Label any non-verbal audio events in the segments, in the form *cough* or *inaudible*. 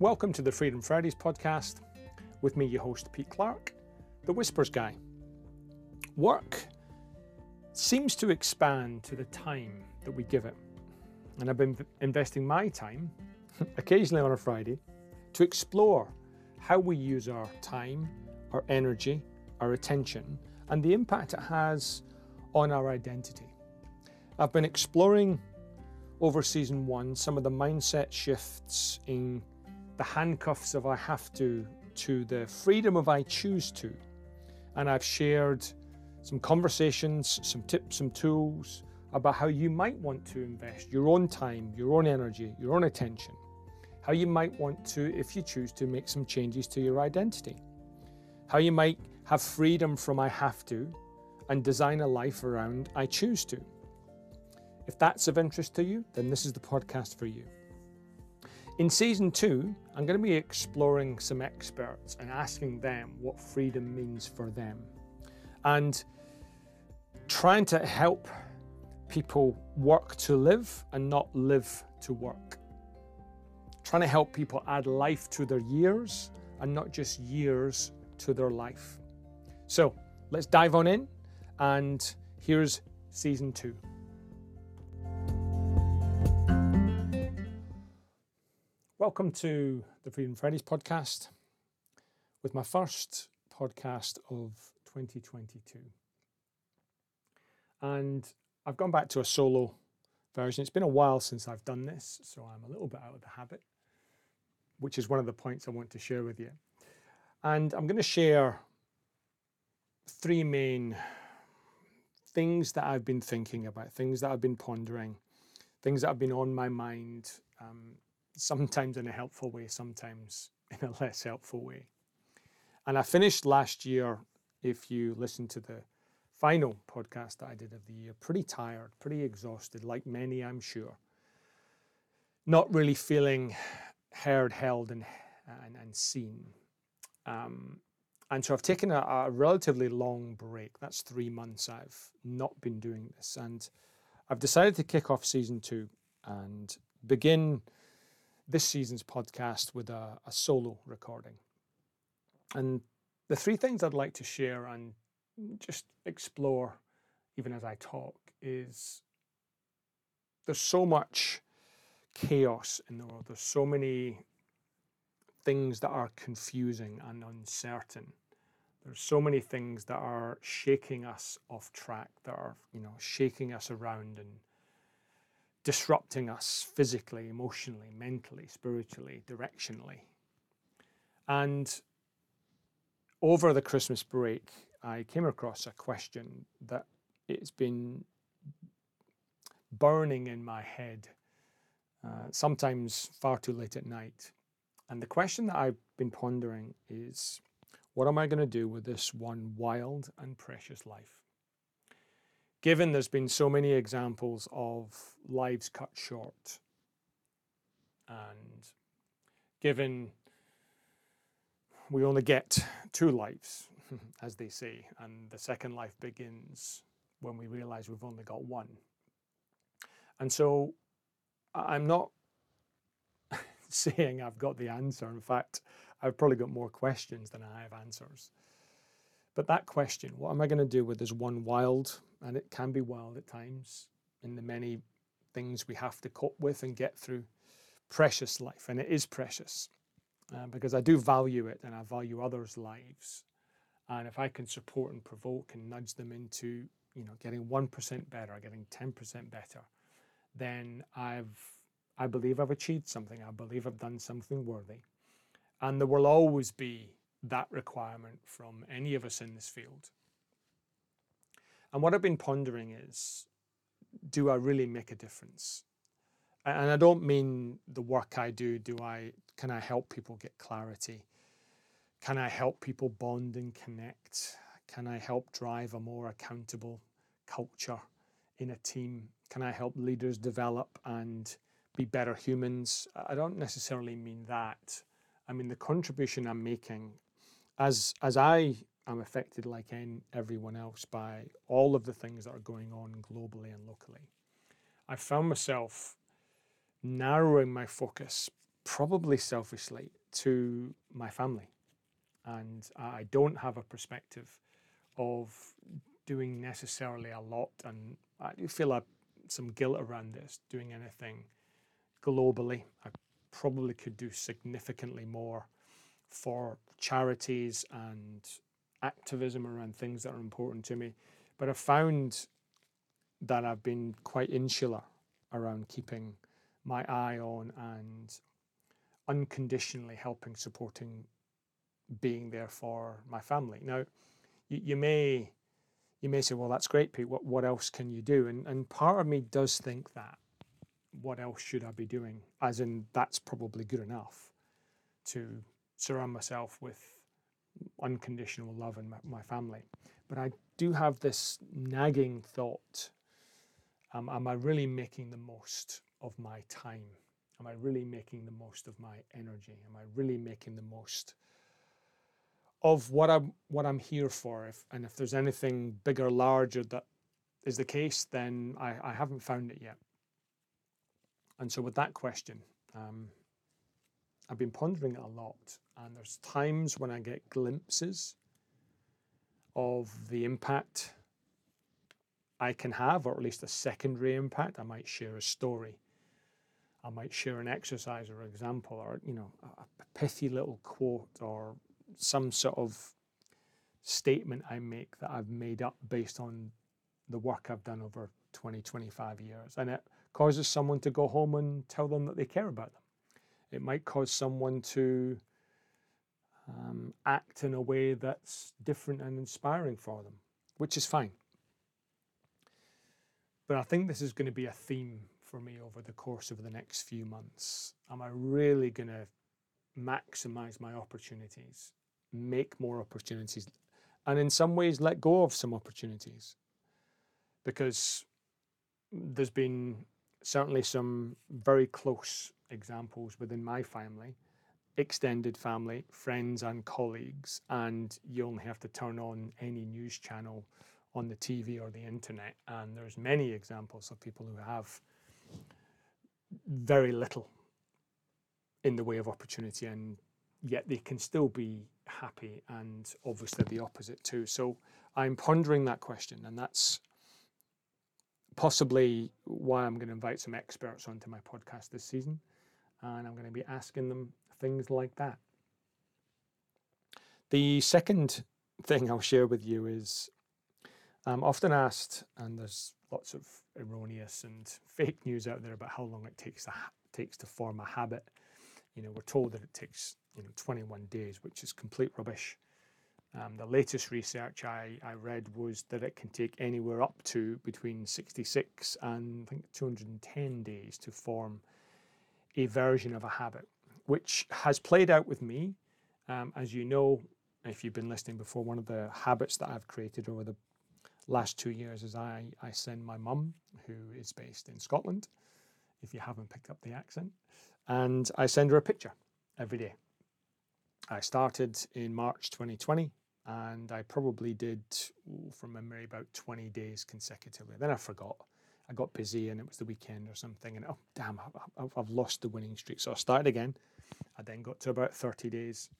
Welcome to the Freedom Fridays podcast. With me, your host, Pete Clark, the Whispers Guy. Work seems to expand to the time that we give it. And I've been investing my time, *laughs* occasionally on a Friday, to explore how we use our time, our energy, our attention, and the impact it has on our identity. I've been exploring over season one some of the mindset shifts in the handcuffs of I have to to the freedom of I choose to. And I've shared some conversations, some tips, some tools about how you might want to invest your own time, your own energy, your own attention. How you might want to, if you choose to, make some changes to your identity. How you might have freedom from I have to and design a life around I choose to. If that's of interest to you, then this is the podcast for you. In season two, I'm going to be exploring some experts and asking them what freedom means for them. And trying to help people work to live and not live to work. Trying to help people add life to their years and not just years to their life. So let's dive on in, and here's season two. Welcome to the Freedom Fridays podcast with my first podcast of 2022. And I've gone back to a solo version. It's been a while since I've done this, so I'm a little bit out of the habit, which is one of the points I want to share with you. And I'm going to share three main things that I've been thinking about, things that I've been pondering, things that have been on my mind. Um, sometimes in a helpful way, sometimes *laughs* in a less helpful way. And I finished last year, if you listen to the final podcast that I did of the year, pretty tired, pretty exhausted, like many, I'm sure. Not really feeling heard, held, and, and, and seen. Um, and so I've taken a, a, relatively long break. That's three months I've not been doing this. And I've decided to kick off season two and begin this season's podcast with a, a solo recording. And the three things I'd like to share and just explore, even as I talk, is there's so much chaos in the world. There's so many things that are confusing and uncertain. There's so many things that are shaking us off track, that are, you know, shaking us around and disrupting us physically, emotionally, mentally, spiritually, directionally. And over the Christmas break, I came across a question that it's been burning in my head, uh, sometimes far too late at night. And the question that I've been pondering is what am I going to do with this one wild and precious life? Given there's been so many examples of lives cut short, and given we only get two lives, *laughs* as they say, and the second life begins when we realize we've only got one. And so I'm not *laughs* saying I've got the answer. In fact, I've probably got more questions than I have answers. But that question, what am I going to do with this one wild, and it can be wild at times, in the many things we have to cope with and get through, precious life, and it is precious uh, because I do value it and I value others' lives. And if I can support and provoke and nudge them into, you know, getting 1% better, getting 10% better, then I've, I believe I've achieved something. I believe I've done something worthy. And there will always be that requirement from any of us in this field. And what I've been pondering is do I really make a difference? And I don't mean the work I do, do I can I help people get clarity? Can I help people bond and connect? Can I help drive a more accountable culture in a team? Can I help leaders develop and be better humans? I don't necessarily mean that. I mean the contribution I'm making as as I am affected like everyone else by all of the things that are going on globally and locally, I found myself narrowing my focus probably selfishly, to my family. And I don't have a perspective of doing necessarily a lot. And I do feel some guilt around this, doing anything globally. I probably could do significantly more for charities and activism around things that are important to me. But I've found that I've been quite insular around keeping my eye on and unconditionally helping, supporting, being there for my family. Now, you, you may you may say, well, that's great, Pete. What what else can you do? And and part of me does think that. What else should I be doing? As in, that's probably good enough to surround myself with unconditional love and my, my family. But I do have this nagging thought um, am I really making the most of my time? Am I really making the most of my energy? Am I really making the most of what I'm what I'm here for? If and if there's anything bigger, larger that is the case, then I, I haven't found it yet. And so with that question, um, I've been pondering it a lot, and there's times when I get glimpses of the impact I can have, or at least a secondary impact. I might share a story. I might share an exercise or example, or you know, a, pithy little quote, or some sort of statement I make that I've made up based on the work I've done over 20, 25 years. And it causes someone to go home and tell them that they care about them. It might cause someone to um, act in a way that's different and inspiring for them, which is fine. But I think this is going to be a theme for me over the course of the next few months. Am I really going to maximize my opportunities, make more opportunities, and in some ways let go of some opportunities? Because there's been certainly some very close examples within my family, extended family, friends, and colleagues, and you only have to turn on any news channel on the TV or the internet. And there's many examples of people who have very little in the way of opportunity and yet they can still be happy and obviously the opposite too. So I'm pondering that question and that's possibly why I'm going to invite some experts onto my podcast this season and I'm going to be asking them things like that. The second thing I'll share with you is I'm often asked, and there's lots of erroneous and *laughs* fake news out there about how long it takes to takes to form a habit. You know, we're told that it takes you know 21 days, which is complete rubbish. Um, the latest research I, I read was that it can take anywhere up to between 66 and I think 210 days to form a version of a habit, which has played out with me. Um, as you know, if you've been listening before, one of the habits that I've created over the last two years is I, I send my mum, who is based in Scotland, if you haven't picked up the accent, and I send her a picture every day. I started in March 2020 and I probably did, from memory, about 20 days consecutively. Then I forgot. I got busy and it was the weekend or something, and oh, damn, I've lost the winning streak. So I started again. I then got to about 30 days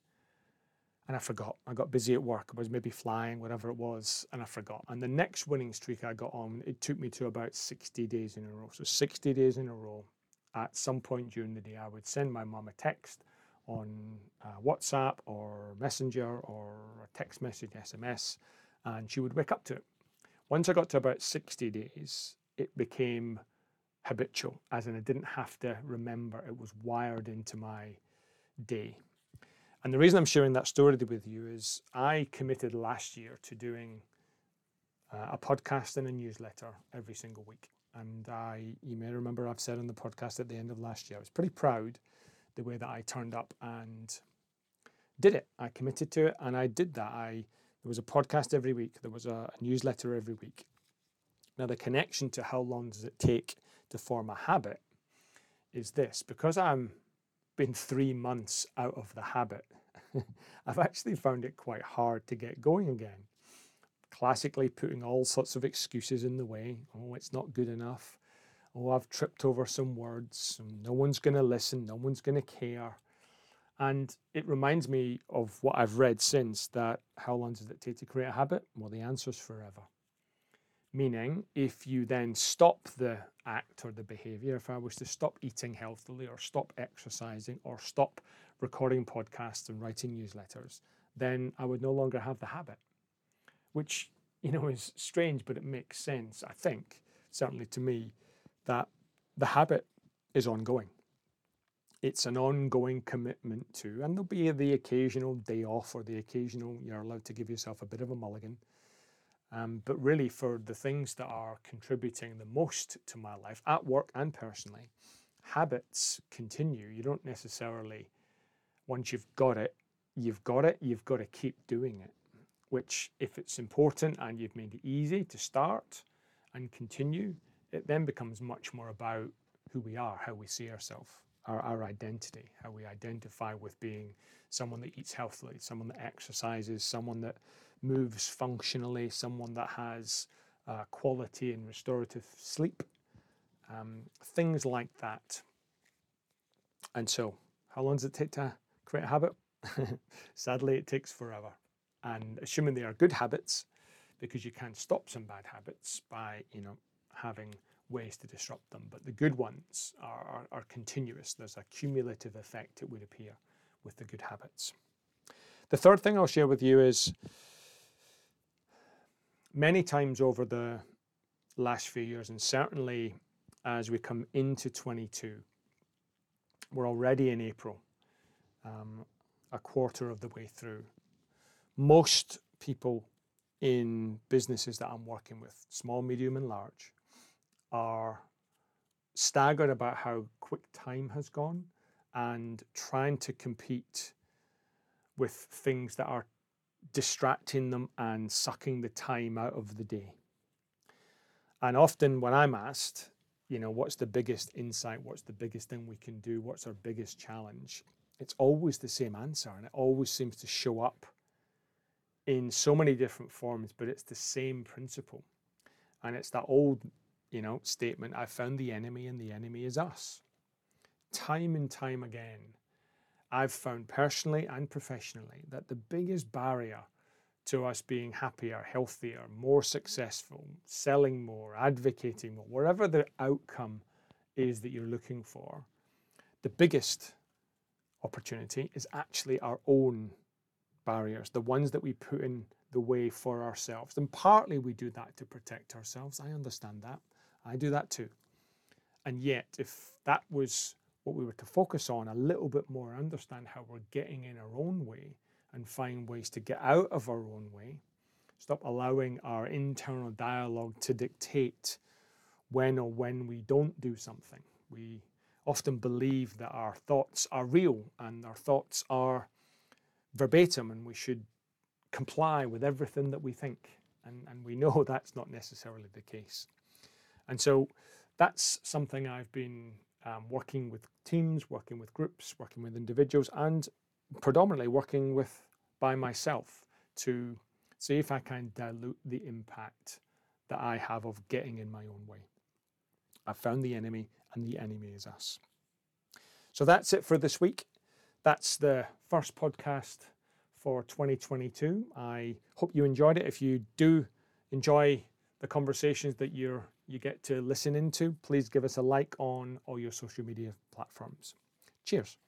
and I forgot. I got busy at work. I was maybe flying, whatever it was, and I forgot. And the next winning streak I got on, it took me to about 60 days in a row. So 60 days in a row. At some point during the day, I would send my mum a text on uh, WhatsApp or Messenger or a text message, SMS, and she would wake up to it. Once I got to about 60 days, it became habitual, as in I didn't have to remember, it was wired into my day. And the reason I'm sharing that story with you is I committed last year to doing uh, a podcast and a newsletter every single week. And I, you may remember, I've said on the podcast at the end of last year, I was pretty proud the way that I turned up and did it. I committed to it, and I did that. I there was a podcast every week. There was a, a newsletter every week. Now the connection to how long does it take to form a habit is this because I'm been three months out of the habit, *laughs* I've actually found it quite hard to get going again. Classically, putting all sorts of excuses in the way. Oh, it's not good enough. oh, I've tripped over some words, no one's going to listen, no one's going to care. And it reminds me of what I've read since that how long does it take to create a habit? Well, the answer is forever. Meaning, if you then stop the act or the behavior, if I was to stop eating healthily or stop exercising or stop recording podcasts and writing newsletters, then I would no longer have the habit, which, you know, is strange, but it makes sense, I think, certainly to me, that the habit is ongoing. It's an ongoing commitment to, and there'll be the occasional day off or the occasional, you're allowed to give yourself a bit of a mulligan. Um, but really, for the things that are contributing the most to my life, at work and personally, habits continue. You don't necessarily, once you've got it, you've got it, you've got to keep doing it. Which, if it's important and you've made it easy to start and continue, it then becomes much more about who we are, how we see ourselves, our, our identity, how we identify with being someone that eats healthily, someone that exercises, someone that moves functionally, someone that has uh, quality and restorative sleep, um, things like that. And so, how long does it take to create a habit? *laughs* Sadly, it takes forever. And assuming they are good habits, because you can stop some bad habits by, you know, having ways to disrupt them. But the good ones are, are, are continuous. There's a cumulative effect, it would appear, with the good habits. The third thing I'll share with you is many times over the last few years, and certainly as we come into 22, we're already in April, um, a quarter of the way through. Most people in businesses that I'm working with, small, medium, and large, are staggered about how quick time has gone and trying to compete with things that are distracting them and sucking the time out of the day. And often when I'm asked, you know, what's the biggest insight? What's the biggest thing we can do? What's our biggest challenge? It's always the same answer and it always seems to show up in so many different forms, but it's the same principle. And it's that old, you know, statement I found the enemy and the enemy is us. Time and time again, I've found personally and professionally that the biggest barrier to us being happier, healthier, more successful, selling more, advocating more, whatever the outcome is that you're looking for, the biggest opportunity is actually our own barriers, the ones that we put in the way for ourselves. And partly we do that to protect ourselves. I understand that. I do that too. And yet, if that was what we were to focus on a little bit more, understand how we're getting in our own way and find ways to get out of our own way. Stop allowing our internal dialogue to dictate when or when we don't do something. We often believe that our thoughts are real and our thoughts are verbatim and we should comply with everything that we think. And, and we know *laughs* that's not necessarily the case. And so that's something I've been um, working with teams, working with groups, working with individuals, and predominantly working with by myself to see if I can dilute the impact that I have of getting in my own way. I've found the enemy, and the enemy is us. So that's it for this week. That's the first podcast for 2022. I hope you enjoyed it. If you do enjoy the conversations that you're you get to listen into, please give us a like on all your social media platforms. Cheers.